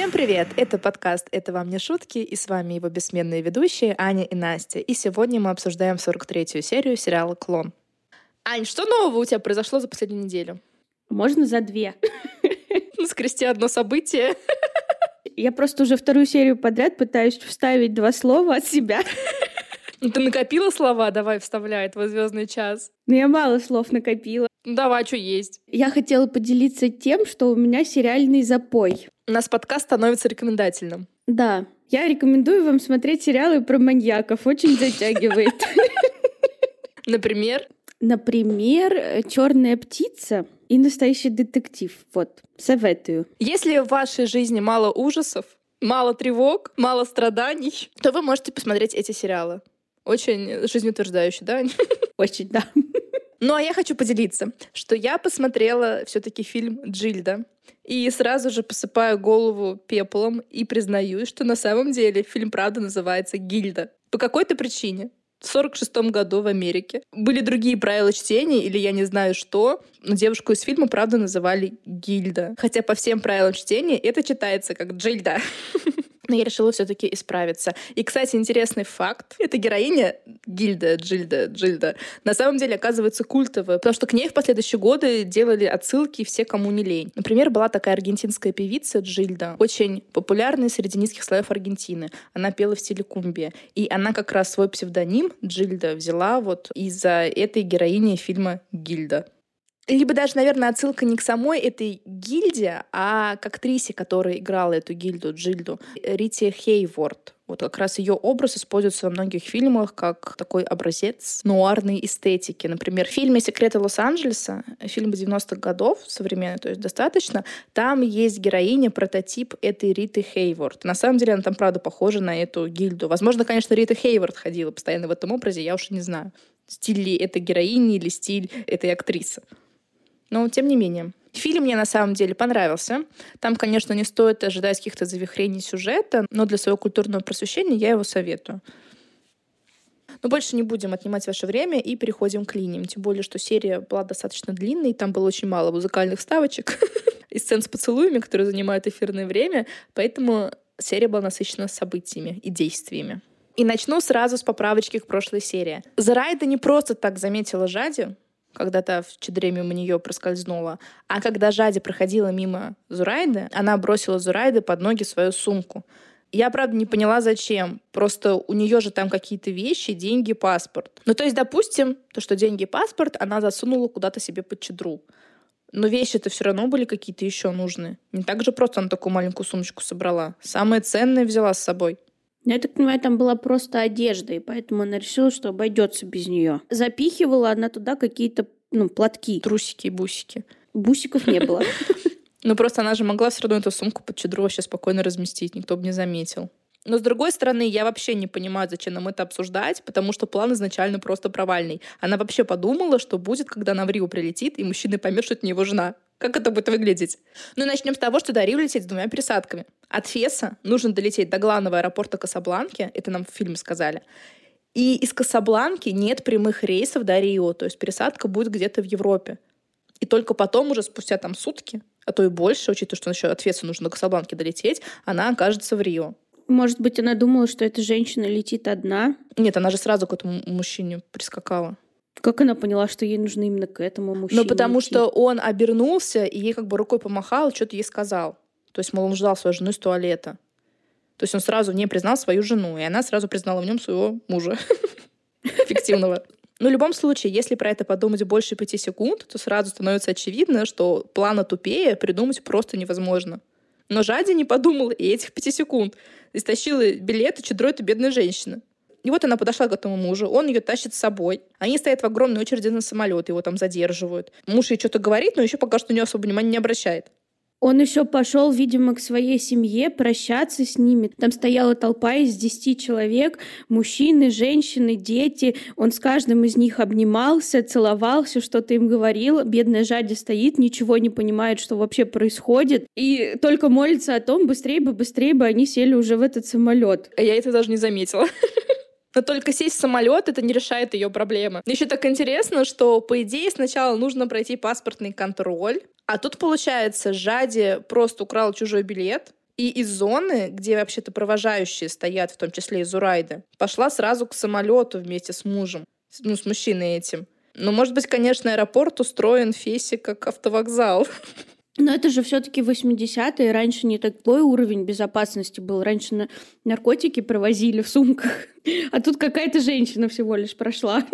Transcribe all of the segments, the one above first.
Всем привет! Это подкаст «Это вам не шутки» и с вами его бессменные ведущие Аня и Настя. И сегодня мы обсуждаем 43-ю серию сериала «Клон». Ань, что нового у тебя произошло за последнюю неделю? Можно за две. Ну, скрести одно событие. Я просто уже вторую серию подряд пытаюсь вставить два слова от себя. Ну, ты накопила слова? Давай вставляй твой звездный час. Но я мало слов накопила. Ну, давай, что есть. Я хотела поделиться тем, что у меня сериальный запой. У нас подкаст становится рекомендательным. Да. Я рекомендую вам смотреть сериалы про маньяков. Очень затягивает. Например? Например, Черная птица и настоящий детектив. Вот, советую. Если в вашей жизни мало ужасов, мало тревог, мало страданий, то вы можете посмотреть эти сериалы. Очень жизнеутверждающий, да? Очень, да. Ну а я хочу поделиться, что я посмотрела все-таки фильм Джильда. И сразу же посыпаю голову пеплом и признаюсь, что на самом деле фильм правда называется «Гильда». По какой-то причине. В 46 году в Америке. Были другие правила чтения, или я не знаю что, но девушку из фильма, правда, называли Гильда. Хотя по всем правилам чтения это читается как Джильда. но я решила все-таки исправиться. И, кстати, интересный факт. Эта героиня Гильда, Джильда, Джильда, на самом деле оказывается культовая, потому что к ней в последующие годы делали отсылки все, кому не лень. Например, была такая аргентинская певица Джильда, очень популярная среди низких слоев Аргентины. Она пела в стиле кумбия. И она как раз свой псевдоним Джильда взяла вот из-за этой героини фильма Гильда либо даже, наверное, отсылка не к самой этой гильдии, а к актрисе, которая играла эту гильду, Джильду, Рити Хейворд. Вот как раз ее образ используется во многих фильмах как такой образец нуарной эстетики. Например, в фильме «Секреты Лос-Анджелеса», фильм 90-х годов, современный, то есть достаточно, там есть героиня, прототип этой Риты Хейворд. На самом деле она там, правда, похожа на эту гильду. Возможно, конечно, Рита Хейворд ходила постоянно в этом образе, я уж не знаю, стиль ли этой героини или стиль этой актрисы. Но тем не менее. Фильм мне на самом деле понравился. Там, конечно, не стоит ожидать каких-то завихрений сюжета, но для своего культурного просвещения я его советую. Но больше не будем отнимать ваше время и переходим к линиям. Тем более, что серия была достаточно длинной, там было очень мало музыкальных ставочек и сцен с поцелуями, которые занимают эфирное время, поэтому серия была насыщена событиями и действиями. И начну сразу с поправочки к прошлой серии. Зарайда не просто так заметила Жади, когда-то в чедре мимо нее проскользнула. А когда Жади проходила мимо Зурайды, она бросила Зурайды под ноги свою сумку. Я, правда, не поняла, зачем. Просто у нее же там какие-то вещи, деньги, паспорт. Ну, то есть, допустим, то, что деньги и паспорт, она засунула куда-то себе под чедру. Но вещи-то все равно были какие-то еще нужные. Не так же просто она такую маленькую сумочку собрала. Самое ценное взяла с собой. Я так понимаю, там была просто одежда, и поэтому она решила, что обойдется без нее. Запихивала она туда какие-то ну, платки. Трусики и бусики. Бусиков не было. Ну, просто она же могла все равно эту сумку под чедру вообще спокойно разместить, никто бы не заметил. Но с другой стороны, я вообще не понимаю, зачем нам это обсуждать, потому что план изначально просто провальный. Она вообще подумала, что будет, когда она в Рио прилетит, и мужчина поймет, что это не его жена. Как это будет выглядеть? Ну, начнем с того, что до Рио лететь с двумя пересадками. От Феса нужно долететь до главного аэропорта Касабланки, это нам в фильме сказали. И из Касабланки нет прямых рейсов до Рио, то есть пересадка будет где-то в Европе. И только потом, уже спустя там сутки, а то и больше, учитывая, что еще от Феса нужно до Касабланки долететь, она окажется в Рио. Может быть, она думала, что эта женщина летит одна? Нет, она же сразу к этому мужчине прискакала. Как она поняла, что ей нужно именно к этому мужчине? Ну, потому идти? что он обернулся и ей как бы рукой помахал, что-то ей сказал. То есть, мол, он ждал свою жену из туалета. То есть он сразу не признал свою жену, и она сразу признала в нем своего мужа фиктивного. Но в любом случае, если про это подумать больше пяти секунд, то сразу становится очевидно, что плана тупее придумать просто невозможно. Но Жади не подумала и этих пяти секунд. Истощила билеты эта бедная женщина. И вот она подошла к этому мужу, он ее тащит с собой. Они стоят в огромной очереди на самолет, его там задерживают. Муж ей что-то говорит, но еще пока что на нее особо внимания не обращает. Он еще пошел, видимо, к своей семье прощаться с ними. Там стояла толпа из десяти человек, мужчины, женщины, дети. Он с каждым из них обнимался, целовался, что-то им говорил. Бедная Жади стоит, ничего не понимает, что вообще происходит. И только молится о том, быстрее бы, быстрее бы они сели уже в этот самолет. А я это даже не заметила. Но только сесть в самолет это не решает ее проблемы. Еще так интересно, что по идее сначала нужно пройти паспортный контроль, а тут получается Жади просто украл чужой билет, И из зоны, где вообще-то провожающие стоят, в том числе и Зурайды, пошла сразу к самолету вместе с мужем, ну, с мужчиной этим. Ну, может быть, конечно, аэропорт устроен Феси как автовокзал. Но это же все-таки 80-е. Раньше не такой уровень безопасности был. Раньше на наркотики провозили в сумках. А тут какая-то женщина всего лишь прошла.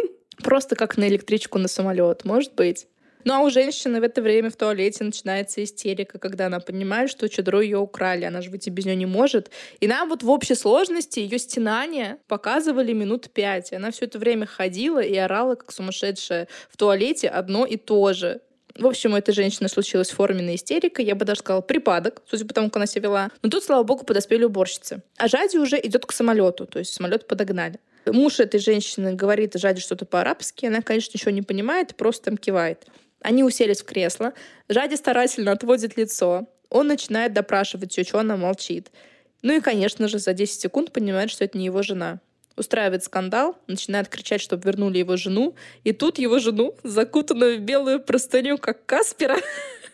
Просто как на электричку на самолет, может быть. Ну а у женщины в это время в туалете начинается истерика, когда она понимает, что чудро ее украли, она же выйти без нее не может. И нам вот в общей сложности ее стенания показывали минут пять. И она все это время ходила и орала, как сумасшедшая, в туалете одно и то же. В общем, у этой женщины случилась форменная истерика, я бы даже сказала, припадок, судя по тому, как она себя вела. Но тут, слава богу, подоспели уборщицы. А Жади уже идет к самолету, то есть самолет подогнали. Муж этой женщины говорит Жади что-то по-арабски, она, конечно, ничего не понимает, просто там кивает. Они уселись в кресло. Жади старательно отводит лицо. Он начинает допрашивать ее, что она молчит. Ну и, конечно же, за 10 секунд понимает, что это не его жена. Устраивает скандал, начинает кричать, чтобы вернули его жену. И тут его жену, закутанную в белую простыню, как Каспера,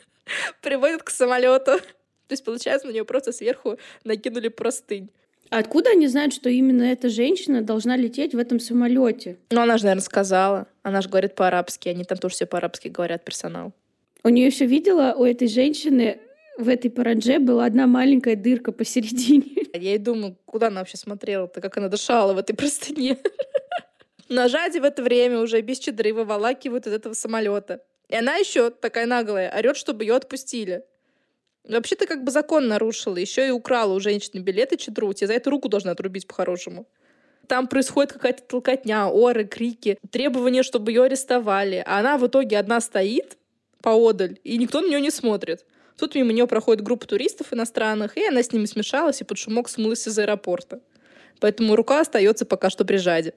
приводят к самолету. То есть, получается, на нее просто сверху накинули простынь. А откуда они знают, что именно эта женщина должна лететь в этом самолете? Ну, она же, наверное, сказала. Она же говорит по-арабски. Они там тоже все по-арабски говорят, персонал. У нее еще видела, у этой женщины в этой парадже была одна маленькая дырка посередине. Я и думаю, куда она вообще смотрела-то, как она дышала в этой простыне. На Жаде в это время уже без чедры выволакивают из этого самолета. И она еще такая наглая, орет, чтобы ее отпустили. Вообще-то как бы закон нарушила, еще и украла у женщины билеты чедру, тебе за это руку должны отрубить по-хорошему. Там происходит какая-то толкотня, оры, крики, требования, чтобы ее арестовали. А она в итоге одна стоит поодаль, и никто на нее не смотрит. Тут мимо нее проходит группа туристов иностранных, и она с ними смешалась и под шумок смылась из аэропорта. Поэтому рука остается пока что при жаде.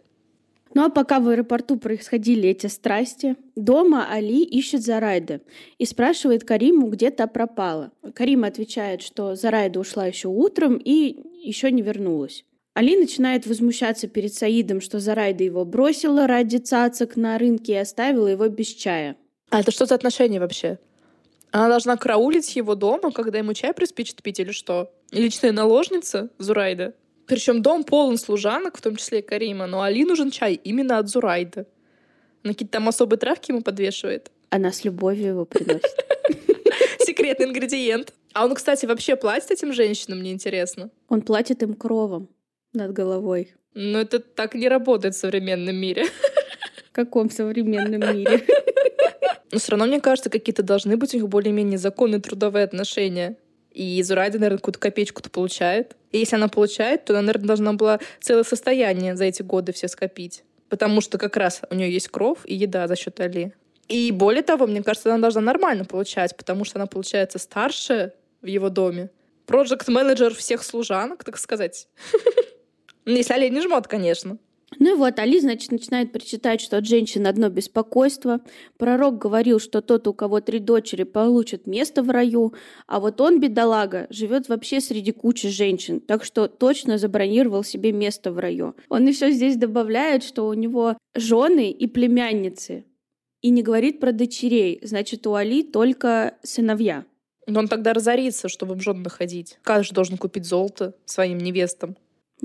Ну а пока в аэропорту происходили эти страсти, дома Али ищет Зарайда и спрашивает Кариму, где та пропала. Карима отвечает, что Зарайда ушла еще утром и еще не вернулась. Али начинает возмущаться перед Саидом, что Зарайда его бросила ради цацок на рынке и оставила его без чая. А это что за отношения вообще? Она должна караулить его дома, когда ему чай приспичит пить или что? Личная наложница Зурайда? Причем дом полон служанок, в том числе и Карима, но Али нужен чай именно от Зурайда. Она какие-то там особые травки ему подвешивает. Она с любовью его приносит. Секретный ингредиент. А он, кстати, вообще платит этим женщинам, мне интересно. Он платит им кровом над головой. Но это так не работает в современном мире. В каком современном мире? Но все равно, мне кажется, какие-то должны быть у них более-менее законные трудовые отношения. И Зурайда, наверное, какую-то копеечку-то получает. И если она получает, то она, наверное, должна была целое состояние за эти годы все скопить. Потому что как раз у нее есть кровь и еда за счет Али. И более того, мне кажется, она должна нормально получать, потому что она, получается, старше в его доме. Проджект-менеджер всех служанок, так сказать. Ну, если Али не жмот, конечно. Ну и вот, Али, значит, начинает прочитать, что от женщин одно беспокойство. Пророк говорил, что тот, у кого три дочери, получит место в раю, а вот он, бедолага, живет вообще среди кучи женщин, так что точно забронировал себе место в раю. Он еще здесь добавляет, что у него жены и племянницы, и не говорит про дочерей, значит, у Али только сыновья. Но он тогда разорится, чтобы жен находить. Каждый должен купить золото своим невестам.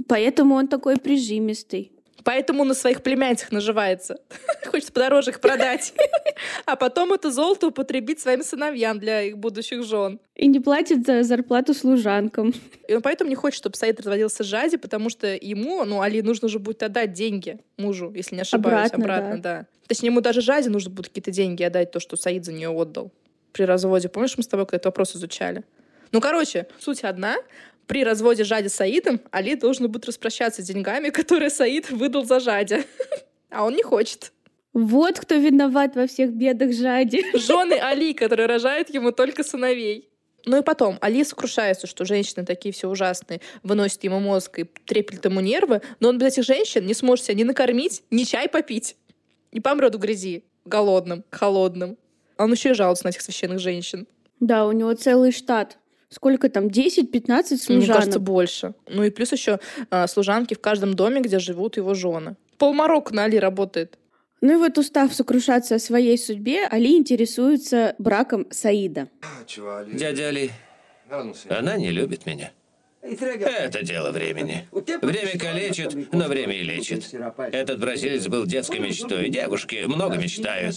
Поэтому он такой прижимистый. Поэтому на своих племянницах наживается. Хочет подороже их продать. А потом это золото употребить своим сыновьям для их будущих жен. И не платит за зарплату служанкам. И он поэтому не хочет, чтобы Саид разводился с Жади, потому что ему, ну, Али, нужно же будет отдать деньги мужу, если не ошибаюсь. Обратно, Обратно да. да. Точнее, ему даже Жади нужно будет какие-то деньги отдать, то, что Саид за нее отдал при разводе. Помнишь, мы с тобой этот вопрос изучали? Ну, короче, суть одна при разводе Жади с Саидом Али должен будет распрощаться с деньгами, которые Саид выдал за Жади. А он не хочет. Вот кто виноват во всех бедах Жади. Жены Али, которые рожают ему только сыновей. Ну и потом, Али сокрушается, что женщины такие все ужасные, выносят ему мозг и треплет ему нервы, но он без этих женщин не сможет себя ни накормить, ни чай попить. Не помрет в грязи, голодным, холодным. Он еще и жалуется на этих священных женщин. Да, у него целый штат сколько там, 10-15 служанок? Мне кажется, больше. Ну и плюс еще а, служанки в каждом доме, где живут его жены. Пол Марокко на Али работает. Ну и вот устав сокрушаться о своей судьбе, Али интересуется браком Саида. Дядя Али, Она не любит меня. Это дело времени. Время калечит, но время и лечит. Этот бразилец был детской мечтой. Девушки много мечтают.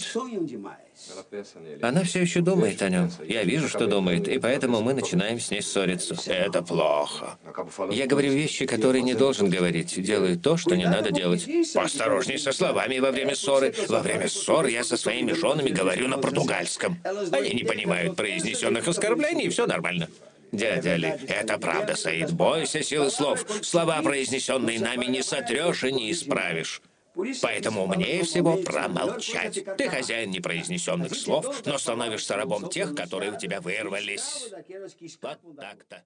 Она все еще думает о нем. Я вижу, что думает, и поэтому мы начинаем с ней ссориться. Это плохо. Я говорю вещи, которые не должен говорить. Делаю то, что не надо делать. Поосторожней со словами во время ссоры. Во время ссоры я со своими женами говорю на португальском. Они не понимают произнесенных оскорблений, все нормально. Дядя Ли, это правда, Саид. Бойся силы слов. Слова, произнесенные нами, не сотрешь и не исправишь. Поэтому умнее всего промолчать. Ты хозяин непроизнесенных слов, но становишься рабом тех, которые у тебя вырвались. Вот так-то.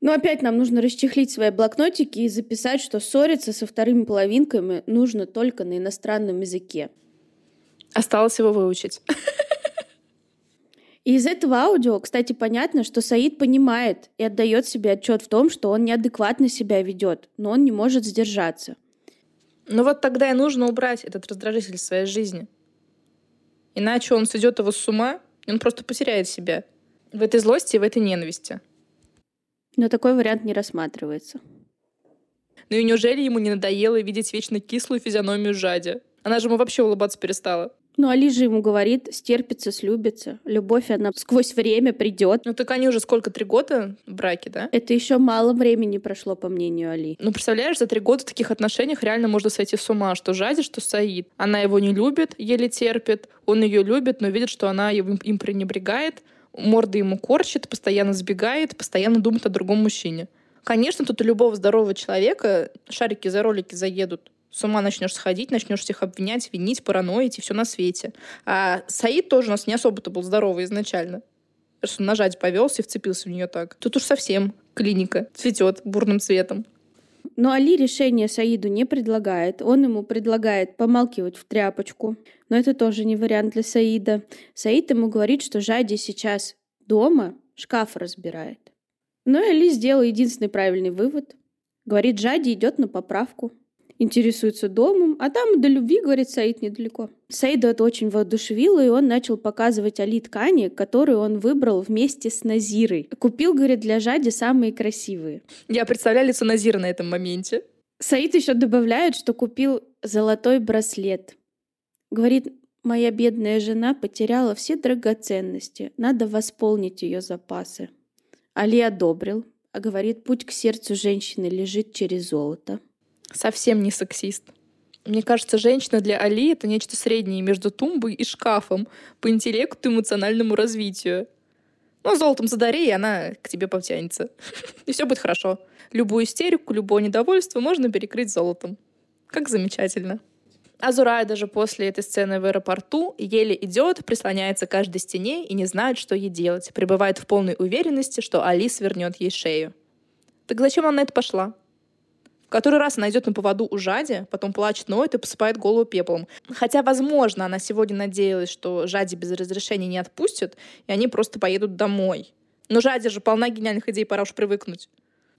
Но опять нам нужно расчехлить свои блокнотики и записать, что ссориться со вторыми половинками нужно только на иностранном языке. Осталось его выучить. И из этого аудио, кстати, понятно, что Саид понимает и отдает себе отчет в том, что он неадекватно себя ведет, но он не может сдержаться. Ну вот тогда и нужно убрать этот раздражитель в своей жизни. Иначе он сойдет его с ума, и он просто потеряет себя в этой злости и в этой ненависти. Но такой вариант не рассматривается. Ну и неужели ему не надоело видеть вечно кислую физиономию Жади? Она же ему вообще улыбаться перестала. Ну, Али же ему говорит, стерпится, слюбится. Любовь, она сквозь время придет. Ну, так они уже сколько, три года в браке, да? Это еще мало времени прошло, по мнению Али. Ну, представляешь, за три года в таких отношениях реально можно сойти с ума, что Жади, что Саид. Она его не любит, еле терпит, он ее любит, но видит, что она им, пренебрегает, морда ему корчит, постоянно сбегает, постоянно думает о другом мужчине. Конечно, тут у любого здорового человека шарики за ролики заедут с ума начнешь сходить, начнешь всех обвинять, винить, параноить и все на свете. А Саид тоже у нас не особо-то был здоровый изначально. Просто нажать повелся и вцепился в нее так. Тут уж совсем клиника цветет бурным цветом. Но Али решение Саиду не предлагает. Он ему предлагает помалкивать в тряпочку. Но это тоже не вариант для Саида. Саид ему говорит, что Жади сейчас дома шкаф разбирает. Но Али сделал единственный правильный вывод. Говорит, Жади идет на поправку интересуется домом, а там до любви, говорит Саид, недалеко. Саида это очень воодушевило, и он начал показывать Али ткани, которые он выбрал вместе с Назирой. Купил, говорит, для Жади самые красивые. Я представляю лицо Назира на этом моменте. Саид еще добавляет, что купил золотой браслет. Говорит, моя бедная жена потеряла все драгоценности, надо восполнить ее запасы. Али одобрил, а говорит, путь к сердцу женщины лежит через золото совсем не сексист. Мне кажется, женщина для Али — это нечто среднее между тумбой и шкафом по интеллекту и эмоциональному развитию. Ну, золотом задари, и она к тебе потянется. И все будет хорошо. Любую истерику, любое недовольство можно перекрыть золотом. Как замечательно. Азурай даже после этой сцены в аэропорту еле идет, прислоняется к каждой стене и не знает, что ей делать. Пребывает в полной уверенности, что Али свернет ей шею. Так зачем она на это пошла? В который раз она идет на поводу у Жади, потом плачет, ноет и посыпает голову пеплом. Хотя, возможно, она сегодня надеялась, что Жади без разрешения не отпустят, и они просто поедут домой. Но Жади же полна гениальных идей, пора уж привыкнуть.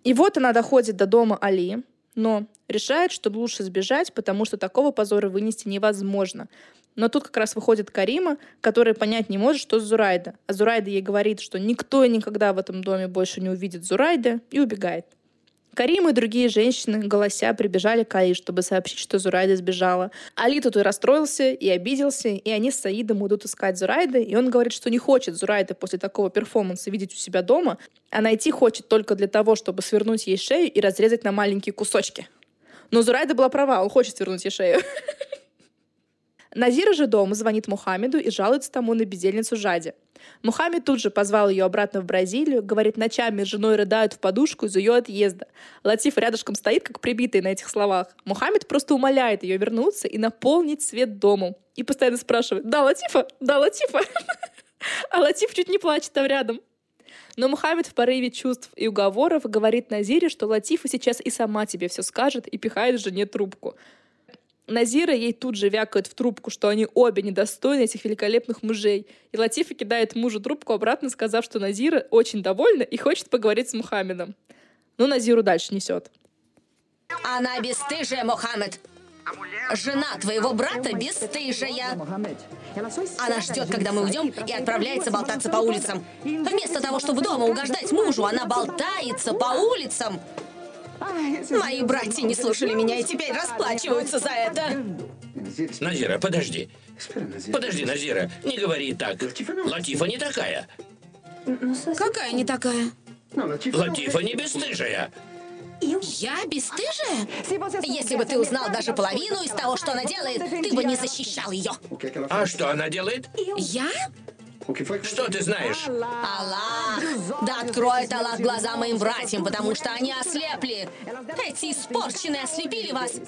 И вот она доходит до дома Али, но решает, что лучше сбежать, потому что такого позора вынести невозможно. Но тут как раз выходит Карима, которая понять не может, что Зурайда. А Зурайда ей говорит, что никто никогда в этом доме больше не увидит Зурайда, и убегает. Карим и другие женщины, голося, прибежали к Али, чтобы сообщить, что Зурайда сбежала. Али тут и расстроился, и обиделся, и они с Саидом идут искать Зурайды, и он говорит, что не хочет Зурайды после такого перформанса видеть у себя дома, а найти хочет только для того, чтобы свернуть ей шею и разрезать на маленькие кусочки. Но Зурайда была права, он хочет свернуть ей шею. Назира же дома звонит Мухаммеду и жалуется тому на бездельницу Жади. Мухаммед тут же позвал ее обратно в Бразилию, говорит, ночами с женой рыдают в подушку из-за ее отъезда. Латиф рядышком стоит, как прибитый на этих словах. Мухаммед просто умоляет ее вернуться и наполнить свет домом. И постоянно спрашивает, да, Латифа? Да, Латифа? А Латиф чуть не плачет там рядом. Но Мухаммед в порыве чувств и уговоров говорит Назире, что Латифа сейчас и сама тебе все скажет и пихает жене трубку. Назира ей тут же вякает в трубку, что они обе недостойны этих великолепных мужей. И Латифа кидает мужу трубку обратно, сказав, что Назира очень довольна и хочет поговорить с Мухаммедом. Ну, Назиру дальше несет. Она бесстыжая, Мухаммед. Жена твоего брата бесстыжая. Она ждет, когда мы уйдем, и отправляется болтаться по улицам. Вместо того, чтобы дома угождать мужу, она болтается по улицам. Мои братья не слушали меня и теперь расплачиваются за это. Назира, подожди. Подожди, Назира, не говори так. Латифа не такая. Какая не такая? Латифа не бесстыжая. Я бесстыжая? Если бы ты узнал даже половину из того, что она делает, ты бы не защищал ее. А что она делает? Я? Что ты знаешь? Аллах! Да откроет Аллах глаза моим братьям, потому что они ослепли. Эти испорченные ослепили вас.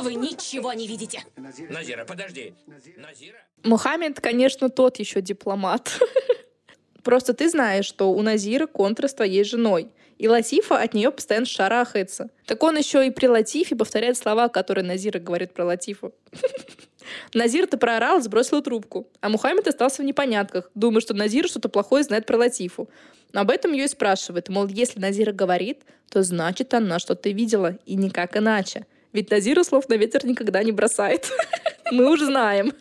Вы ничего не видите. Назира, подожди. Назира? Мухаммед, конечно, тот еще дипломат. Просто ты знаешь, что у Назира контра с твоей женой. И Латифа от нее постоянно шарахается. Так он еще и при Латифе повторяет слова, которые Назира говорит про Латифу. Назир-то проорал, сбросил трубку. А Мухаммед остался в непонятках, думая, что Назир что-то плохое знает про Латифу. Но об этом ее и спрашивает. Мол, если Назира говорит, то значит она что-то видела, и никак иначе. Ведь Назира слов на ветер никогда не бросает. Мы уже знаем.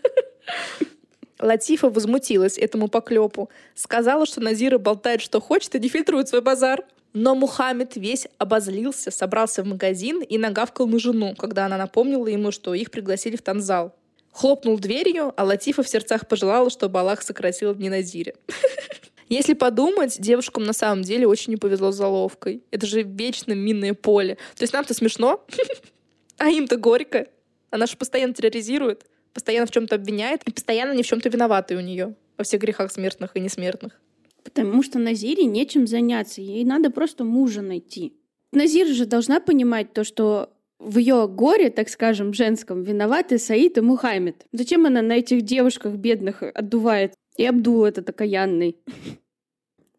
Латифа возмутилась этому поклепу. Сказала, что Назира болтает, что хочет, и не фильтрует свой базар. Но Мухаммед весь обозлился, собрался в магазин и нагавкал на жену, когда она напомнила ему, что их пригласили в танзал. Хлопнул дверью, а Латифа в сердцах пожелала, чтобы Аллах сократил дни Назире. Если подумать, девушкам на самом деле очень не повезло с заловкой. Это же вечно минное поле. То есть нам-то смешно, а им-то горько. Она же постоянно терроризирует, постоянно в чем-то обвиняет и постоянно ни в чем-то виноваты у нее во всех грехах смертных и несмертных. Потому что Назире нечем заняться, ей надо просто мужа найти. Назир же должна понимать то, что в ее горе, так скажем, женском, виноваты Саид и Мухаммед. Зачем она на этих девушках бедных отдувает? И Абдул этот окаянный.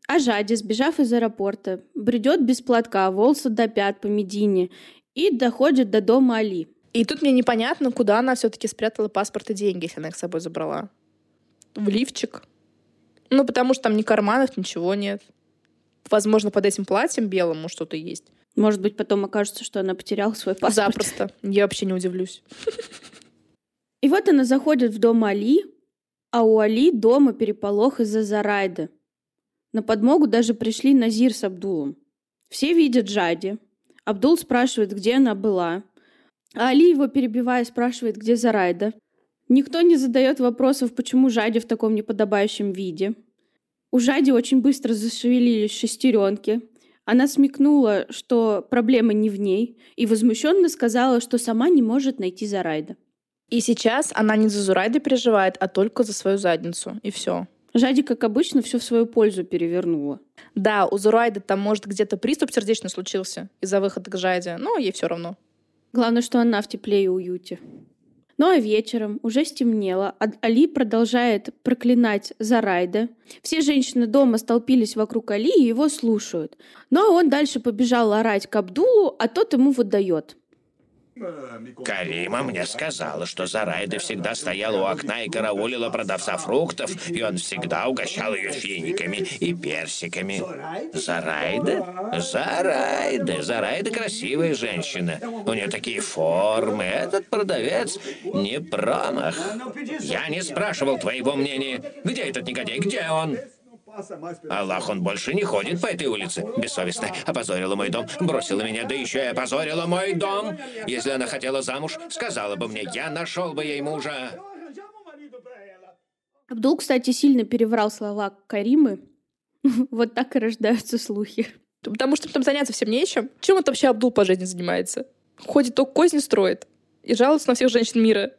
А Жади, сбежав из аэропорта, бредет без платка, волосы до пят по Медине и доходит до дома Али. И тут мне непонятно, куда она все-таки спрятала паспорт и деньги, если она их с собой забрала. В лифчик. Ну, потому что там ни карманов, ничего нет. Возможно, под этим платьем белым что-то есть. Может быть, потом окажется, что она потеряла свой паспорт. Запросто. Я вообще не удивлюсь. И вот она заходит в дом Али, а у Али дома переполох из-за Зарайда. На подмогу даже пришли Назир с Абдулом. Все видят Джади. Абдул спрашивает, где она была. А Али его перебивая спрашивает, где Зарайда. Никто не задает вопросов, почему Жади в таком неподобающем виде. У Жади очень быстро зашевелились шестеренки. Она смекнула, что проблема не в ней, и возмущенно сказала, что сама не может найти Зарайда. И сейчас она не за Зурайды переживает, а только за свою задницу. И все. Жади, как обычно, все в свою пользу перевернула. Да, у Зурайды там, может, где-то приступ сердечный случился из-за выхода к Жаде, но ей все равно. Главное, что она в тепле и уюте. Ну а вечером уже стемнело, а Али продолжает проклинать Зарайда. Все женщины дома столпились вокруг Али и его слушают. Ну а он дальше побежал орать к Абдулу, а тот ему выдает. Карима мне сказала, что Зарайда всегда стояла у окна и караулила продавца фруктов, и он всегда угощал ее финиками и персиками. Зарайда? Зарайда. Зарайда красивая женщина. У нее такие формы. Этот продавец не промах. Я не спрашивал твоего мнения. Где этот негодяй? Где он? Аллах, он больше не ходит по этой улице. Бессовестно. Опозорила мой дом, бросила меня, да еще и опозорила мой дом. Если она хотела замуж, сказала бы мне, я нашел бы ей мужа. Абдул, кстати, сильно переврал слова Каримы. Вот так и рождаются слухи. Потому что там заняться всем нечем. Чем вот вообще Абдул по жизни занимается? Ходит, только козни строит. И жалуется на всех женщин мира.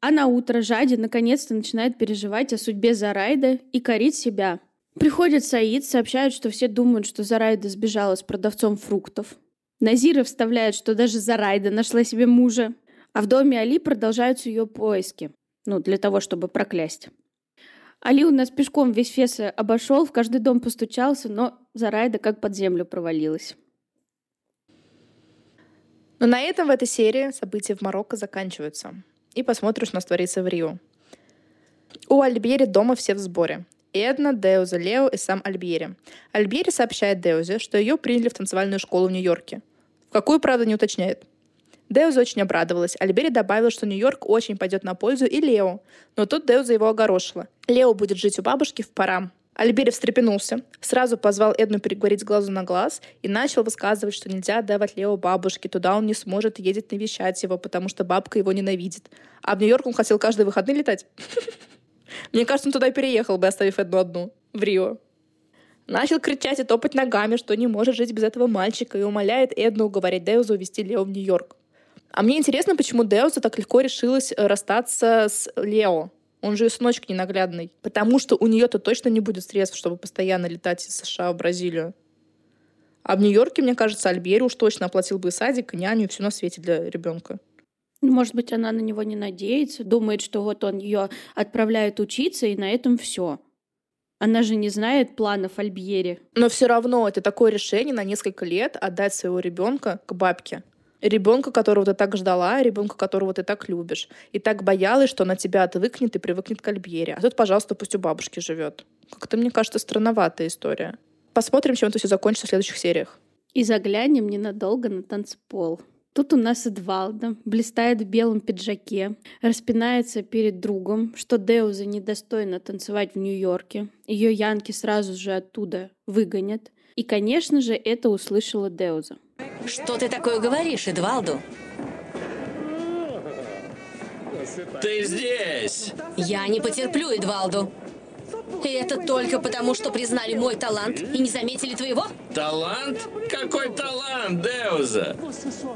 А на утро Жади наконец-то начинает переживать о судьбе Зарайда и корить себя. Приходит Саид, сообщают, что все думают, что Зарайда сбежала с продавцом фруктов. Назира вставляет, что даже Зарайда нашла себе мужа. А в доме Али продолжаются ее поиски. Ну, для того, чтобы проклясть. Али у нас пешком весь фес обошел, в каждый дом постучался, но Зарайда как под землю провалилась. Но на этом в этой серии события в Марокко заканчиваются и посмотришь, что у нас творится в Рио. У Альбери дома все в сборе. Эдна, Деуза, Лео и сам Альбери. Альбери сообщает Деузе, что ее приняли в танцевальную школу в Нью-Йорке. В какую, правда, не уточняет. Деуза очень обрадовалась. Альбери добавил, что Нью-Йорк очень пойдет на пользу и Лео. Но тут Деуза его огорошила. Лео будет жить у бабушки в Парам. Альбери встрепенулся, сразу позвал Эдну переговорить глазу на глаз и начал высказывать, что нельзя отдавать Лео бабушке, туда он не сможет ездить навещать его, потому что бабка его ненавидит. А в Нью-Йорк он хотел каждые выходные летать. Мне кажется, он туда переехал бы, оставив Эдну одну, в Рио. Начал кричать и топать ногами, что не может жить без этого мальчика, и умоляет Эдну уговорить Деузу увезти Лео в Нью-Йорк. А мне интересно, почему Деуза так легко решилась э, расстаться с Лео. Он же ее сыночек ненаглядный. Потому что у нее-то точно не будет средств, чтобы постоянно летать из США в Бразилию. А в Нью-Йорке, мне кажется, Альбери уж точно оплатил бы и садик, и няню, и все на свете для ребенка. Ну, может быть, она на него не надеется, думает, что вот он ее отправляет учиться, и на этом все. Она же не знает планов Альбьери. Но все равно это такое решение на несколько лет отдать своего ребенка к бабке. Ребенка, которого ты так ждала, ребенка, которого ты так любишь. И так боялась, что она тебя отвыкнет и привыкнет к Альбьере. А тут, пожалуйста, пусть у бабушки живет. Как-то, мне кажется, странноватая история. Посмотрим, чем это все закончится в следующих сериях. И заглянем ненадолго на танцпол. Тут у нас Эдвалда блистает в белом пиджаке, распинается перед другом, что Деуза недостойно танцевать в Нью-Йорке. Ее янки сразу же оттуда выгонят. И, конечно же, это услышала Деуза. Что ты такое говоришь, Эдвалду? Ты здесь! Я не потерплю Эдвалду. И это только потому, что признали мой талант и не заметили твоего? Талант? Какой талант, Деуза?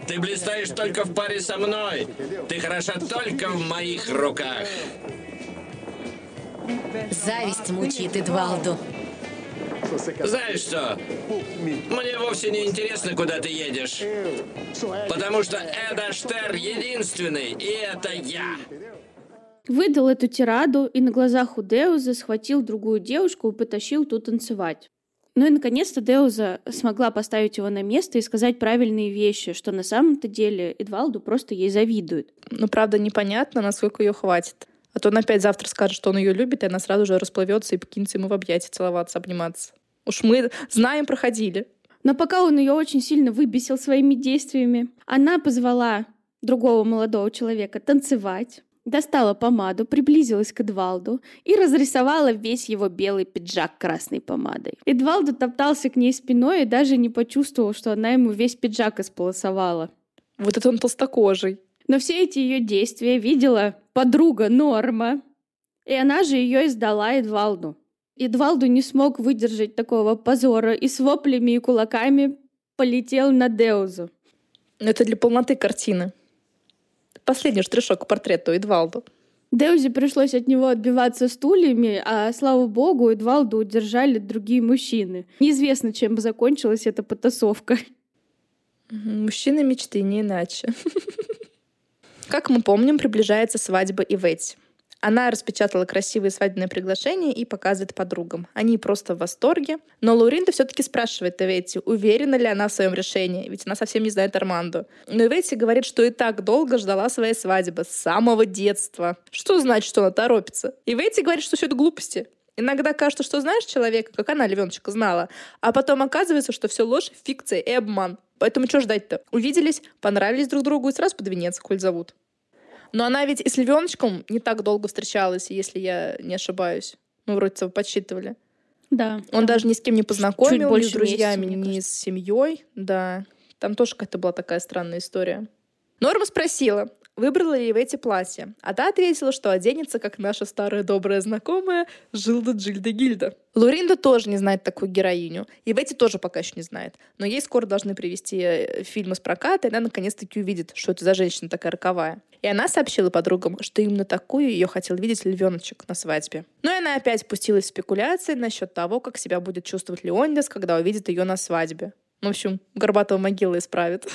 Ты блистаешь только в паре со мной. Ты хороша только в моих руках. Зависть мучит Эдвалду. Знаешь что? Мне вовсе не интересно, куда ты едешь. Потому что Эда Штер единственный, и это я. Выдал эту тираду и на глазах у Деуза схватил другую девушку и потащил ту танцевать. Ну и наконец-то Деуза смогла поставить его на место и сказать правильные вещи, что на самом-то деле Эдвалду просто ей завидует. Ну, правда, непонятно, насколько ее хватит. А то он опять завтра скажет, что он ее любит, и она сразу же расплывется и покинется ему в объятия целоваться, обниматься. Уж мы знаем, проходили. Но пока он ее очень сильно выбесил своими действиями, она позвала другого молодого человека танцевать, достала помаду, приблизилась к Эдвалду и разрисовала весь его белый пиджак красной помадой. Эдвалду топтался к ней спиной и даже не почувствовал, что она ему весь пиджак исполосовала. Вот это он толстокожий. Но все эти ее действия видела подруга Норма, и она же ее издала Эдвалду. Эдвалду не смог выдержать такого позора и с воплями и кулаками полетел на Деузу. Это для полноты картины. Последний штришок к портрету Эдвалду. Деузе пришлось от него отбиваться стульями, а, слава богу, Эдвалду удержали другие мужчины. Неизвестно, чем бы закончилась эта потасовка. Мужчины мечты, не иначе. Как мы помним, приближается свадьба Иветти. Она распечатала красивые свадебные приглашения и показывает подругам. Они просто в восторге. Но Лауринда все-таки спрашивает Эветти, уверена ли она в своем решении, ведь она совсем не знает Арманду. Но Эветти говорит, что и так долго ждала своей свадьбы, с самого детства. Что значит, что она торопится? Эветти говорит, что все это глупости. Иногда кажется, что знаешь человека, как она львеночка знала, а потом оказывается, что все ложь, фикция и обман. Поэтому что ждать-то? Увиделись, понравились друг другу и сразу под венец, коль зовут. Но она ведь и с львеночком не так долго встречалась, если я не ошибаюсь. Мы вроде того подсчитывали. Да. Он да. даже ни с кем не познакомил, Чуть больше ни с друзьями, месяца, ни с семьей. Да. Там тоже какая-то была такая странная история. Норма спросила, выбрала ли в эти платья. А та ответила, что оденется, как наша старая добрая знакомая Жилда Джильда Гильда. Луринда тоже не знает такую героиню. И Ветти тоже пока еще не знает. Но ей скоро должны привести э, фильм из проката, и она наконец-таки увидит, что это за женщина такая роковая. И она сообщила подругам, что именно такую ее хотел видеть львеночек на свадьбе. Ну и она опять пустилась в спекуляции насчет того, как себя будет чувствовать Леондес, когда увидит ее на свадьбе. В общем, Горбатова могила исправит.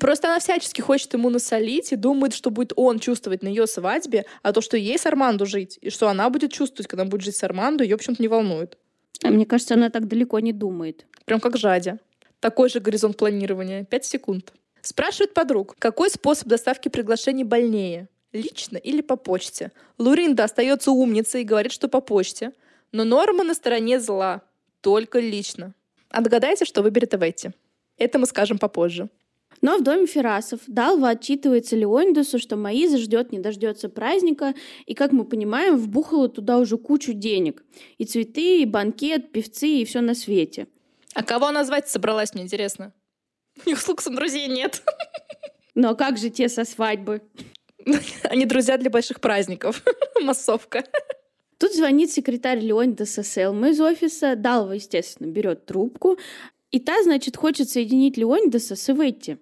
Просто она всячески хочет ему насолить и думает, что будет он чувствовать на ее свадьбе, а то, что ей с Армандо жить, и что она будет чувствовать, когда будет жить с Армандо, ее, в общем-то, не волнует. А мне кажется, она так далеко не думает. Прям как Жадя. Такой же горизонт планирования. Пять секунд. Спрашивает подруг, какой способ доставки приглашений больнее? Лично или по почте? Луринда остается умницей и говорит, что по почте. Но Норма на стороне зла. Только лично. Отгадайте, что выберет Эветти. Это мы скажем попозже. Но в доме Ферасов Далва отчитывается Леонидасу, что Маиза ждет, не дождется праздника, и, как мы понимаем, вбухала туда уже кучу денег. И цветы, и банкет, певцы, и все на свете. А кого назвать собралась, мне интересно? У них с Лукасом друзей нет. А как же те со свадьбы? Они друзья для больших праздников. Массовка. Тут звонит секретарь Леонидаса Селма из офиса. Далва, естественно, берет трубку. И та, значит, хочет соединить Леонидаса с Иветти.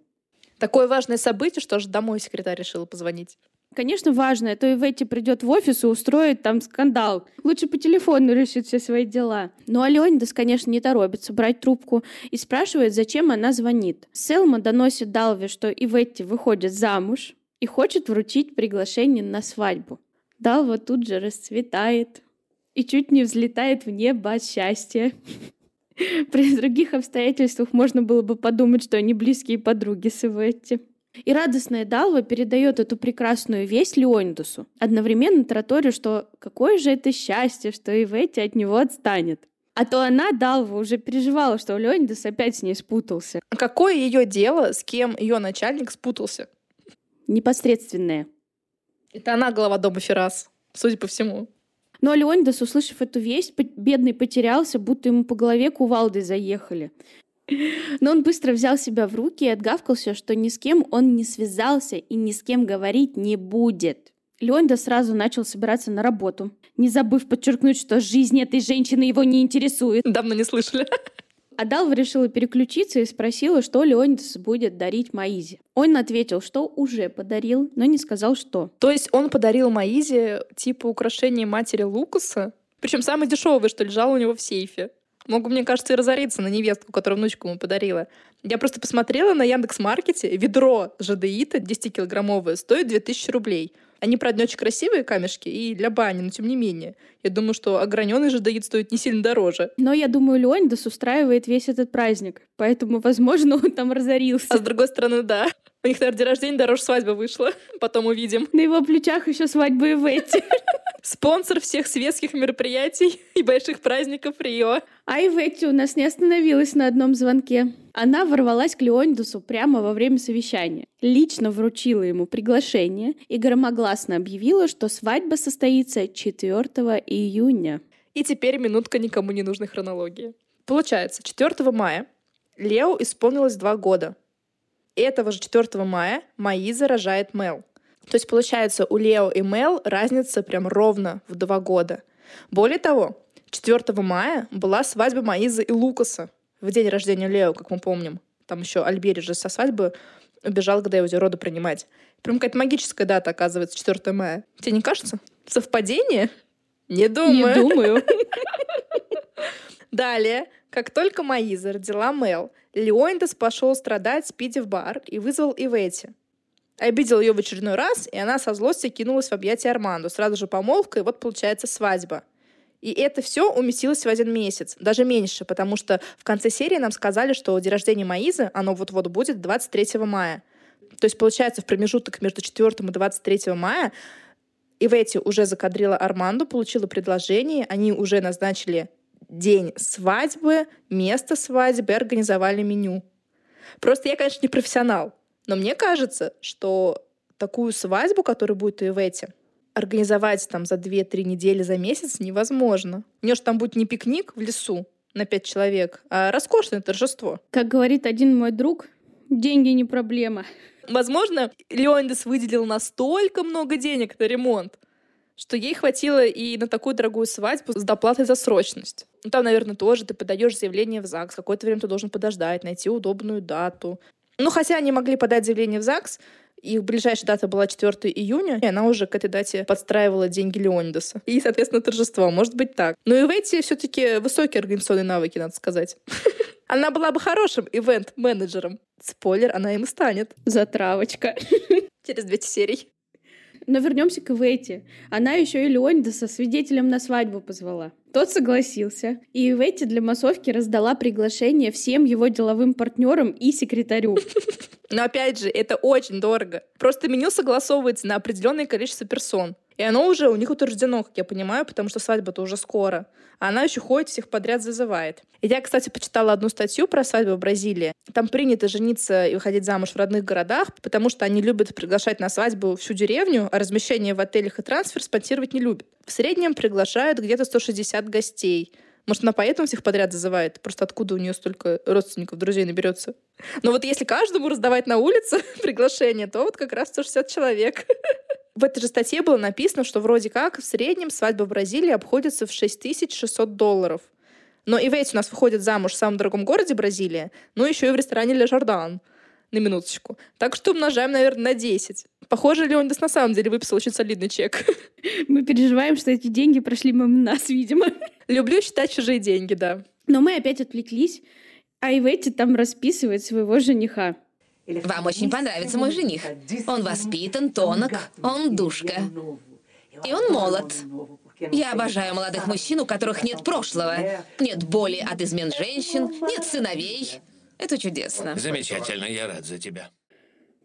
Такое важное событие, что аж домой секретарь решила позвонить. Конечно, важно, а то Иветти придет в офис и устроит там скандал. Лучше по телефону решит все свои дела. Но а Леонидас, конечно, не торопится брать трубку и спрашивает, зачем она звонит. Селма доносит Далве, что Иветти выходит замуж и хочет вручить приглашение на свадьбу. Далва тут же расцветает и чуть не взлетает в небо от счастья. При других обстоятельствах можно было бы подумать, что они близкие подруги с Иветти. И радостная Далва передает эту прекрасную весть Леонидусу, одновременно тараторю, что какое же это счастье, что Иветти от него отстанет. А то она, Далва, уже переживала, что Леонидас опять с ней спутался. А какое ее дело, с кем ее начальник спутался? Непосредственное. Это она глава дома Феррас, судя по всему. Но Леонидас, услышав эту весть, бедный потерялся, будто ему по голове кувалдой заехали. Но он быстро взял себя в руки и отгавкался, что ни с кем он не связался и ни с кем говорить не будет. Леонда сразу начал собираться на работу, не забыв подчеркнуть, что жизнь этой женщины его не интересует. Давно не слышали. А Далва решила переключиться и спросила, что Леонидас будет дарить Маизе. Он ответил, что уже подарил, но не сказал, что. То есть он подарил Маизе типа украшение матери Лукаса? Причем самое дешевое, что лежало у него в сейфе. Могу, мне кажется, и разориться на невестку, которую внучку ему подарила. Я просто посмотрела на Яндекс Маркете, ведро жадеита 10-килограммовое стоит 2000 рублей. Они, правда, не очень красивые камешки и для бани, но тем не менее. Я думаю, что ограненный жадеит стоит не сильно дороже. Но я думаю, Леонидас устраивает весь этот праздник. Поэтому, возможно, он там разорился. А с другой стороны, да. У них, наверное, день рождения дороже свадьбы вышла. Потом увидим. На его плечах еще свадьбы и Ветти. Спонсор всех светских мероприятий и больших праздников Рио. А Иветти у нас не остановилась на одном звонке. Она ворвалась к Леонидусу прямо во время совещания. Лично вручила ему приглашение и громогласно объявила, что свадьба состоится 4 июня. И теперь минутка никому не нужной хронологии. Получается, 4 мая Лео исполнилось два года. Этого же 4 мая Маиза рожает Мел. То есть, получается, у Лео и Мел разница прям ровно в два года. Более того, 4 мая была свадьба Маизы и Лукаса в день рождения Лео, как мы помним. Там еще Альбери же со свадьбы убежал к Дэвиде роды принимать. Прям какая-то магическая дата, оказывается, 4 мая. Тебе не кажется? Совпадение? Не думаю. Не думаю. Далее, как только Маиза родила Мел, Леондес пошел страдать Спиди в бар и вызвал Ивети. Обидел ее в очередной раз, и она со злости кинулась в объятия Арманду. Сразу же помолвка, и вот получается свадьба. И это все уместилось в один месяц, даже меньше, потому что в конце серии нам сказали, что день рождения Маизы, оно вот-вот будет 23 мая. То есть, получается, в промежуток между 4 и 23 мая Ивети уже закадрила Арманду, получила предложение, они уже назначили день свадьбы, место свадьбы и организовали меню. Просто я, конечно, не профессионал, но мне кажется, что такую свадьбу, которая будет у Ивети, организовать там за 2-3 недели, за месяц невозможно. У нее же там будет не пикник в лесу на 5 человек, а роскошное торжество. Как говорит один мой друг, деньги не проблема. Возможно, Леонидас выделил настолько много денег на ремонт, что ей хватило и на такую дорогую свадьбу с доплатой за срочность. Ну, там, наверное, тоже ты подаешь заявление в ЗАГС, какое-то время ты должен подождать, найти удобную дату. Ну, хотя они могли подать заявление в ЗАГС, их ближайшая дата была 4 июня, и она уже к этой дате подстраивала деньги Леонидаса. И, соответственно, торжество. Может быть так. Но и в эти все-таки высокие организационные навыки, надо сказать. Она была бы хорошим ивент-менеджером. Спойлер, она им станет. Затравочка. Через 200 серий. Но вернемся к Ивети. Она еще и Леонидаса свидетелем на свадьбу позвала. Тот согласился, и Ивети для массовки раздала приглашение всем его деловым партнерам и секретарю. Но опять же, это очень дорого. Просто меню согласовывается на определенное количество персон. И оно уже у них утверждено, как я понимаю, потому что свадьба-то уже скоро. А она еще ходит, всех подряд зазывает. И я, кстати, почитала одну статью про свадьбу в Бразилии. Там принято жениться и выходить замуж в родных городах, потому что они любят приглашать на свадьбу всю деревню, а размещение в отелях и трансфер спонсировать не любят. В среднем приглашают где-то 160 гостей. Может, она поэтому всех подряд зазывает? Просто откуда у нее столько родственников, друзей наберется? Но вот если каждому раздавать на улице приглашение, то вот как раз 160 человек. В этой же статье было написано, что вроде как в среднем свадьба в Бразилии обходится в 6600 долларов. Но и Ивейт у нас выходит замуж в самом дорогом городе Бразилия, ну еще и в ресторане Ле Жордан. На минуточку. Так что умножаем, наверное, на 10. Похоже, Леонидас на самом деле выписал очень солидный чек. Мы переживаем, что эти деньги прошли мимо нас, видимо. Люблю считать чужие деньги, да. Но мы опять отвлеклись, а Иветти там расписывает своего жениха. Вам очень понравится мой жених. Он воспитан, тонок, он душка. И он молод. Я обожаю молодых мужчин, у которых нет прошлого, нет боли от измен женщин, нет сыновей. Это чудесно. Замечательно, я рад за тебя.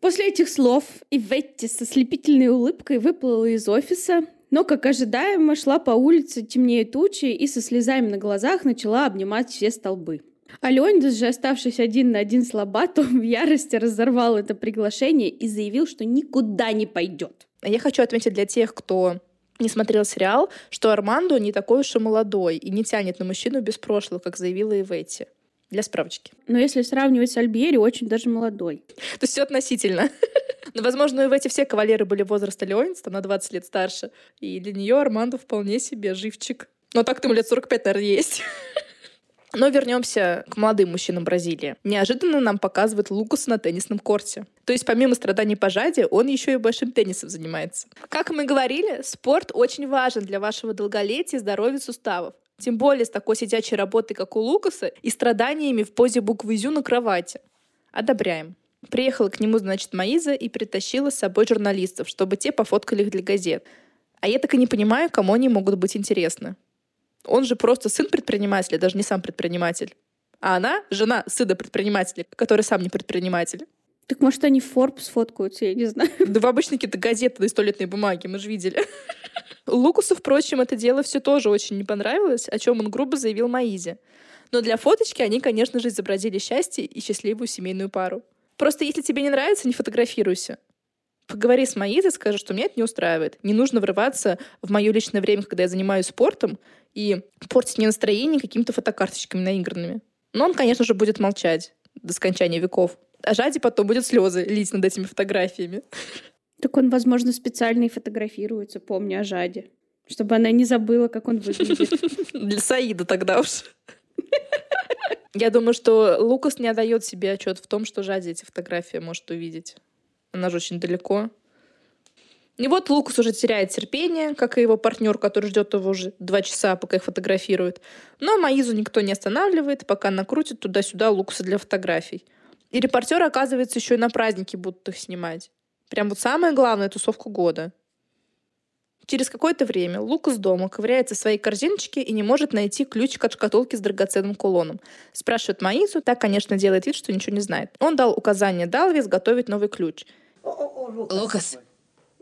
После этих слов Иветти со слепительной улыбкой выплыла из офиса, но, как ожидаемо, шла по улице темнее тучи и со слезами на глазах начала обнимать все столбы. А Леонидас же, оставшись один на один с Лобатом, в ярости разорвал это приглашение и заявил, что никуда не пойдет. Я хочу отметить для тех, кто не смотрел сериал, что Армандо не такой уж и молодой и не тянет на мужчину без прошлого, как заявила Иветти. Для справочки. Но если сравнивать с Альбери, очень даже молодой. То есть все относительно. Но, возможно, в эти все кавалеры были возраста Леонидса, на 20 лет старше. И для нее Армандо вполне себе живчик. Но так-то ему лет 45, наверное, есть. Но вернемся к молодым мужчинам Бразилии. Неожиданно нам показывают Лукаса на теннисном корте. То есть помимо страданий по жаде, он еще и большим теннисом занимается. Как мы говорили, спорт очень важен для вашего долголетия и здоровья суставов. Тем более с такой сидячей работой, как у Лукаса, и страданиями в позе буквы «Зю» на кровати. Одобряем. Приехала к нему, значит, Маиза и притащила с собой журналистов, чтобы те пофоткали их для газет. А я так и не понимаю, кому они могут быть интересны. Он же просто сын предпринимателя, даже не сам предприниматель. А она — жена сына предпринимателя, который сам не предприниматель. Так может, они в Forbes фоткаются, я не знаю. Да в обычные какие-то газеты на столетной бумаге, мы же видели. Лукасу, впрочем, это дело все тоже очень не понравилось, о чем он грубо заявил Маизе. Но для фоточки они, конечно же, изобразили счастье и счастливую семейную пару. Просто если тебе не нравится, не фотографируйся. Поговори с Маизой, скажи, что меня это не устраивает. Не нужно врываться в мое личное время, когда я занимаюсь спортом, и портить мне настроение какими-то фотокарточками наигранными. Но он, конечно же, будет молчать до скончания веков. А Жади потом будет слезы лить над этими фотографиями. Так он, возможно, специально и фотографируется, помня о Жаде. Чтобы она не забыла, как он выглядит. Для Саида тогда уж. Я думаю, что Лукас не отдает себе отчет в том, что Жади эти фотографии может увидеть. Она же очень далеко. И вот Лукас уже теряет терпение, как и его партнер, который ждет его уже два часа, пока их фотографируют. Но Маизу никто не останавливает, пока накрутит туда-сюда Лукаса для фотографий. И репортеры, оказывается, еще и на праздники будут их снимать. Прям вот самая главная тусовка года. Через какое-то время Лукас дома ковыряется в своей корзиночке и не может найти ключик от шкатулки с драгоценным кулоном. Спрашивает Маизу, так, конечно, делает вид, что ничего не знает. Он дал указание Далви изготовить новый ключ. Лукас,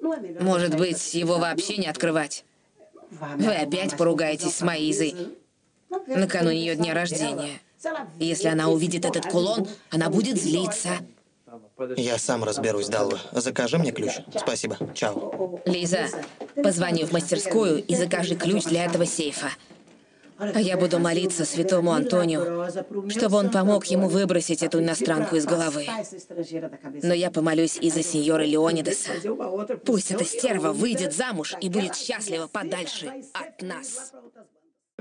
может быть, его вообще не открывать? Вы опять поругаетесь с Маизой накануне ее дня рождения. Если она увидит этот кулон, она будет злиться. Я сам разберусь, Далва. Закажи мне ключ. Спасибо. Чао. Лиза, позвони в мастерскую и закажи ключ для этого сейфа. Я буду молиться святому Антонию, чтобы он помог ему выбросить эту иностранку из головы. Но я помолюсь и за сеньора Леонидаса. Пусть эта стерва выйдет замуж и будет счастлива подальше от нас.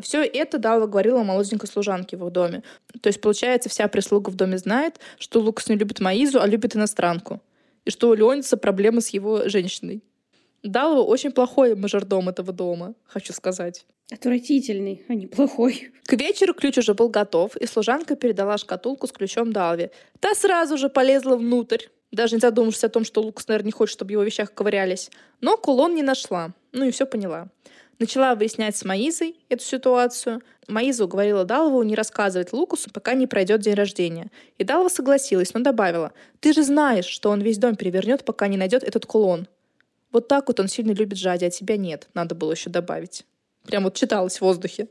Все это Дала говорила молоденькой служанке в их доме. То есть, получается, вся прислуга в доме знает, что Лукас не любит Маизу, а любит иностранку. И что у Леониса проблемы с его женщиной. Далва очень плохой мажордом этого дома, хочу сказать. Отвратительный, а не плохой. К вечеру ключ уже был готов, и служанка передала шкатулку с ключом Далве. Та сразу же полезла внутрь, даже не задумавшись о том, что Лукас, наверное, не хочет, чтобы в его вещах ковырялись. Но кулон не нашла. Ну и все поняла. Начала выяснять с Маизой эту ситуацию. Маиза уговорила Далву не рассказывать Лукусу, пока не пройдет день рождения. И Далва согласилась, но добавила, «Ты же знаешь, что он весь дом перевернет, пока не найдет этот кулон». Вот так вот он сильно любит Жади, а тебя нет. Надо было еще добавить. Прям вот читалось в воздухе.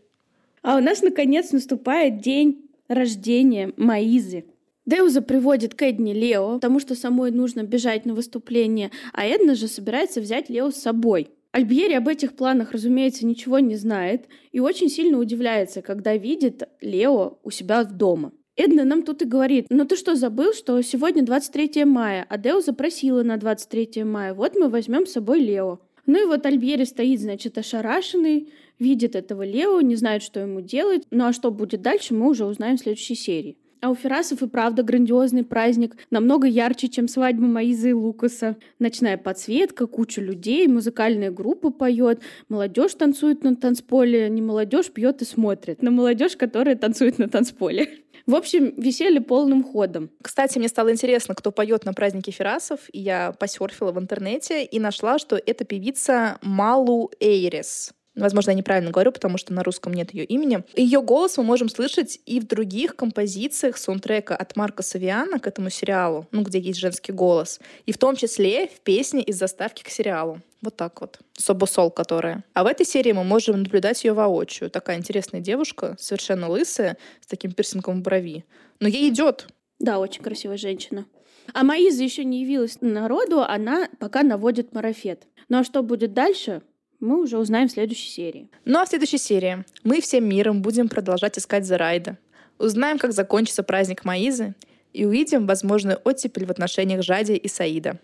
А у нас, наконец, наступает день рождения Маизы. Деуза приводит к Эдне Лео, потому что самой нужно бежать на выступление, а Эдна же собирается взять Лео с собой. Альбьери об этих планах, разумеется, ничего не знает и очень сильно удивляется, когда видит Лео у себя дома. Эдна нам тут и говорит, ну ты что, забыл, что сегодня 23 мая, а Део запросила на 23 мая, вот мы возьмем с собой Лео. Ну и вот Альбьери стоит, значит, ошарашенный, видит этого Лео, не знает, что ему делать. Ну а что будет дальше, мы уже узнаем в следующей серии. А у Ферасов и правда грандиозный праздник, намного ярче, чем свадьба Маизы и Лукаса. Ночная подсветка, куча людей, музыкальная группа поет, молодежь танцует на танцполе, не молодежь пьет и смотрит на молодежь, которая танцует на танцполе. В общем, веселье полным ходом. Кстати, мне стало интересно, кто поет на празднике Ферасов. Я посерфила в интернете и нашла, что это певица Малу Эйрес. Возможно, я неправильно говорю, потому что на русском нет ее имени. Ее голос мы можем слышать и в других композициях саундтрека от Марка Савиана к этому сериалу, ну, где есть женский голос. И в том числе в песне из заставки к сериалу. Вот так вот. Собосол, которая. А в этой серии мы можем наблюдать ее воочию. Такая интересная девушка, совершенно лысая, с таким пирсингом в брови. Но ей идет. Да, очень красивая женщина. А Маиза еще не явилась народу, она пока наводит марафет. Ну а что будет дальше, мы уже узнаем в следующей серии. Ну а в следующей серии мы всем миром будем продолжать искать Зарайда. Узнаем, как закончится праздник Маизы и увидим возможную оттепель в отношениях Жади и Саида.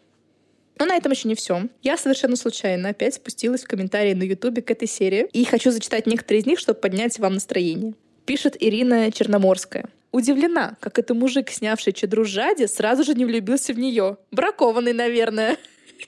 Но на этом еще не все. Я совершенно случайно опять спустилась в комментарии на Ютубе к этой серии и хочу зачитать некоторые из них, чтобы поднять вам настроение. Пишет Ирина Черноморская. Удивлена, как это мужик, снявший чедру Жади, сразу же не влюбился в нее. Бракованный, наверное.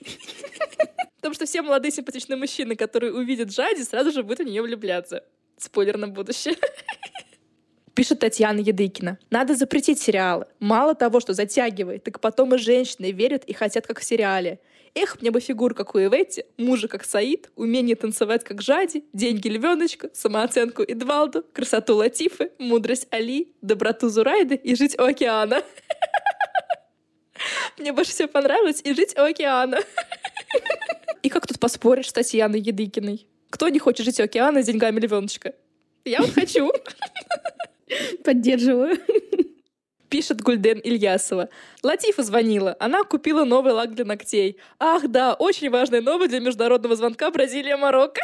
Потому что все молодые симпатичные мужчины, которые увидят Жади, сразу же будут в нее влюбляться. Спойлер на будущее. Пишет Татьяна Едыкина. Надо запретить сериалы. Мало того, что затягивает, так потом и женщины верят и хотят, как в сериале. Эх, мне бы фигур, как у Иветти, мужа, как Саид, умение танцевать, как Жади, деньги львеночка, самооценку Эдвалду, красоту Латифы, мудрость Али, доброту Зурайды и жить у океана. Мне больше всего понравилось и жить у океана. И как тут поспоришь с Татьяной Едыкиной? Кто не хочет жить у океана с деньгами львеночка? Я вот хочу. Поддерживаю. Пишет Гульден Ильясова. Латифа звонила. Она купила новый лак для ногтей. Ах, да, очень важный новый для международного звонка Бразилия-Марокко.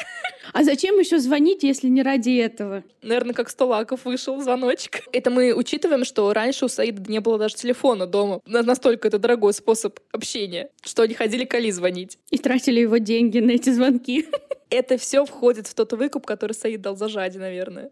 А зачем еще звонить, если не ради этого? Наверное, как сто лаков вышел звоночек. Это мы учитываем, что раньше у Саида не было даже телефона дома. Настолько это дорогой способ общения, что они ходили к Али звонить. И тратили его деньги на эти звонки. Это все входит в тот выкуп, который Саид дал за Жади, наверное.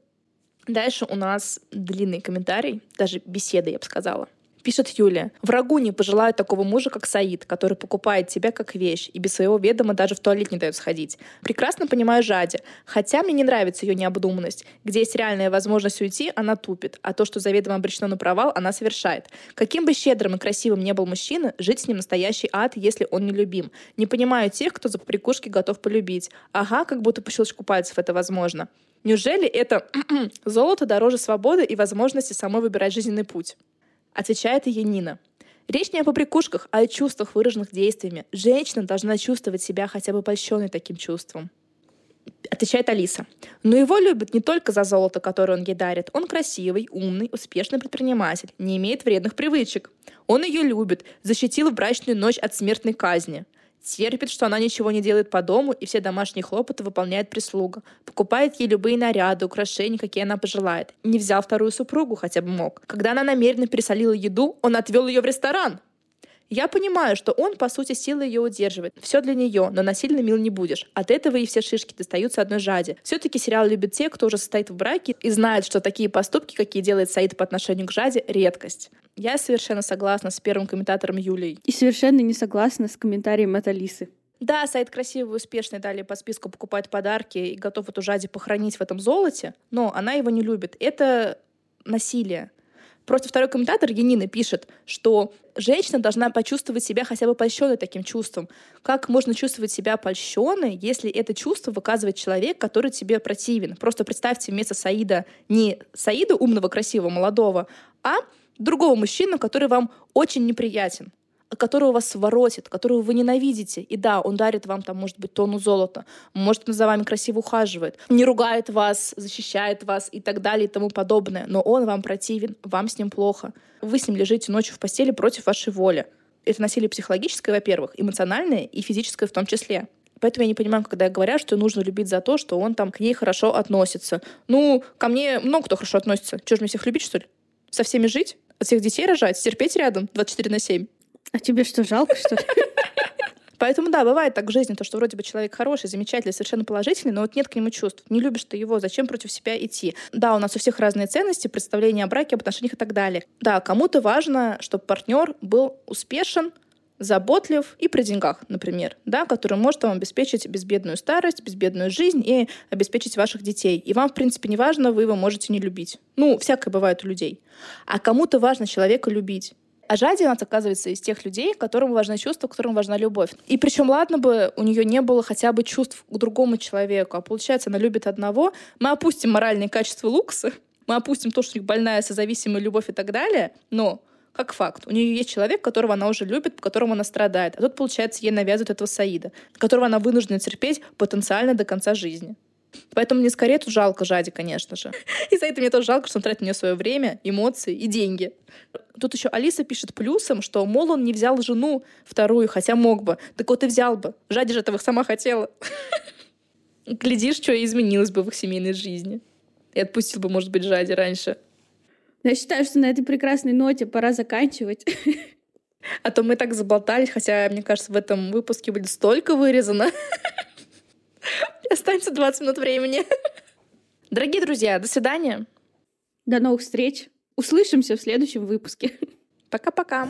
Дальше у нас длинный комментарий, даже беседа, я бы сказала. Пишет Юлия. Врагу не пожелаю такого мужа, как Саид, который покупает тебя как вещь и без своего ведома даже в туалет не дает сходить. Прекрасно понимаю Жади. Хотя мне не нравится ее необдуманность. Где есть реальная возможность уйти, она тупит. А то, что заведомо обречено на провал, она совершает. Каким бы щедрым и красивым не был мужчина, жить с ним настоящий ад, если он не любим. Не понимаю тех, кто за прикушки готов полюбить. Ага, как будто по щелчку пальцев это возможно. Неужели это золото дороже свободы и возможности самой выбирать жизненный путь? Отвечает ей. Речь не о побрякушках, а о чувствах, выраженных действиями. Женщина должна чувствовать себя хотя бы польщенной таким чувством. Отвечает Алиса. Но его любят не только за золото, которое он ей дарит. Он красивый, умный, успешный предприниматель, не имеет вредных привычек. Он ее любит, защитил в брачную ночь от смертной казни. Терпит, что она ничего не делает по дому, и все домашние хлопоты выполняет прислуга. Покупает ей любые наряды, украшения, какие она пожелает. Не взял вторую супругу, хотя бы мог. Когда она намеренно пересолила еду, он отвел ее в ресторан. Я понимаю, что он, по сути, силой ее удерживает. Все для нее, но насильно мил не будешь. От этого и все шишки достаются одной жаде. Все-таки сериал любят те, кто уже состоит в браке и знает, что такие поступки, какие делает Саид по отношению к жаде, редкость. Я совершенно согласна с первым комментатором Юлей. И совершенно не согласна с комментарием от Алисы. Да, сайт красивый, успешный, далее по списку покупает подарки и готов эту жаде похоронить в этом золоте, но она его не любит. Это насилие. Просто второй комментатор, Янина, пишет, что женщина должна почувствовать себя хотя бы польщенной таким чувством. Как можно чувствовать себя польщенной, если это чувство выказывает человек, который тебе противен? Просто представьте вместо Саида не Саида умного, красивого, молодого, а другого мужчину, который вам очень неприятен. Которого вас воротит, которого вы ненавидите. И да, он дарит вам там, может быть, тонну золота, может, он за вами красиво ухаживает, не ругает вас, защищает вас и так далее и тому подобное. Но он вам противен, вам с ним плохо. Вы с ним лежите ночью в постели против вашей воли. Это насилие психологическое, во-первых, эмоциональное и физическое в том числе. Поэтому я не понимаю, когда говорят, что нужно любить за то, что он там к ней хорошо относится. Ну, ко мне много кто хорошо относится. Чего же мне всех любить, что ли? Со всеми жить? От всех детей рожать? Терпеть рядом 24 на 7? А тебе что, жалко, что ли? Поэтому да, бывает так в жизни, то, что вроде бы человек хороший, замечательный, совершенно положительный, но вот нет к нему чувств. Не любишь ты его, зачем против себя идти? Да, у нас у всех разные ценности, представления о браке, об отношениях и так далее. Да, кому-то важно, чтобы партнер был успешен, заботлив и при деньгах, например, да, который может вам обеспечить безбедную старость, безбедную жизнь и обеспечить ваших детей. И вам, в принципе, не важно, вы его можете не любить. Ну, всякое бывает у людей. А кому-то важно человека любить. А Жади, она оказывается из тех людей, которым важно чувство, которым важна любовь. И причем, ладно бы, у нее не было хотя бы чувств к другому человеку, а получается, она любит одного. Мы опустим моральные качества Лукса, мы опустим то, что у них больная созависимая любовь и так далее, но как факт. У нее есть человек, которого она уже любит, по которому она страдает. А тут, получается, ей навязывают этого Саида, которого она вынуждена терпеть потенциально до конца жизни. Поэтому мне скорее тут жалко Жади, конечно же. И за это мне тоже жалко, что он тратит на нее свое время, эмоции и деньги. Тут еще Алиса пишет плюсом, что, мол, он не взял жену вторую, хотя мог бы. Так вот и взял бы. Жади же этого сама хотела. Глядишь, что изменилось бы в их семейной жизни. И отпустил бы, может быть, Жади раньше. Я считаю, что на этой прекрасной ноте пора заканчивать. А то мы так заболтались, хотя, мне кажется, в этом выпуске будет столько вырезано. Останется 20 минут времени. Дорогие друзья, до свидания. До новых встреч. Услышимся в следующем выпуске. Пока-пока.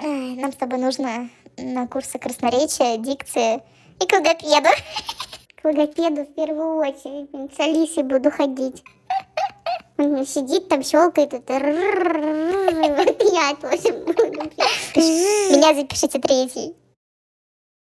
Нам с тобой нужно на курсы красноречия, дикции и к логопеду. К логопеду в первую очередь. С Алисой буду ходить. Он сидит там, щелкает, это Меня запишите третий.